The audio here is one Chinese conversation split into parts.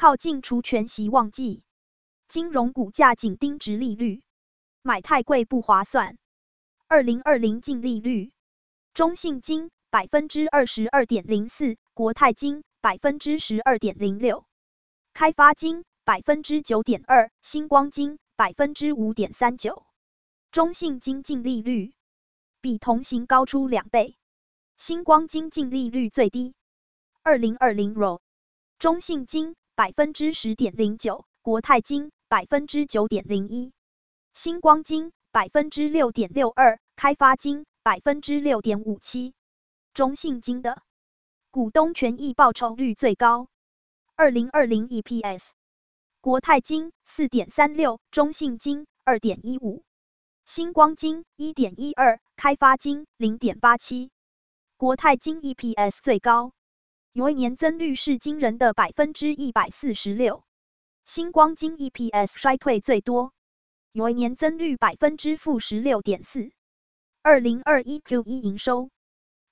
靠近除权息旺季，金融股价紧盯殖利率，买太贵不划算。二零二零净利率，中信金百分之二十二点零四，国泰金百分之十二点零六，开发金百分之九点二，星光金百分之五点三九。中信金净利率比同行高出两倍，星光金净利率最低。二零二零 ROE，中信金。百分之十点零九，国泰金百分之九点零一，星光金百分之六点六二，开发金百分之六点五七。中信金的股东权益报酬率最高。二零二零 EPS，国泰金四点三六，中信金二点一五，星光金一点一二，开发金零点八七。国泰金 EPS 最高。有一年增率是惊人的百分之一百四十六，星光金 EPS 衰退最多，有一年增率百分之负十六点四。二零二一 Q 一营收，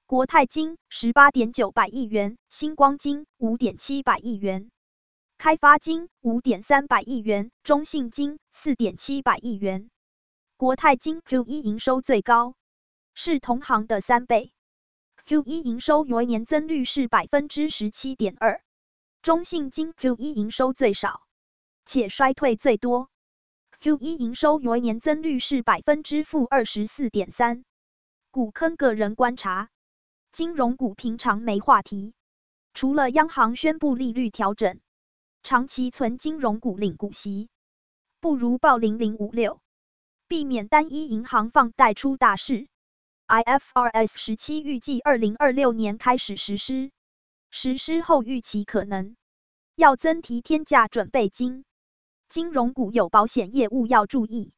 国泰金十八点九百亿元，星光金五点七百亿元，开发金五点三百亿元，中信金四点七百亿元。国泰金 Q 一营收最高，是同行的三倍。Q1 营收有一年增率是百分之十七点二，中信金 Q1 营收最少，且衰退最多。Q1 营收有一年增率是百分之负二十四点三。股坑个人观察，金融股平常没话题，除了央行宣布利率调整，长期存金融股领股息，不如报零零五六，避免单一银行放贷出大事。IFRS 十七预计二零二六年开始实施，实施后预期可能。要增提天价准备金，金融股有保险业务要注意。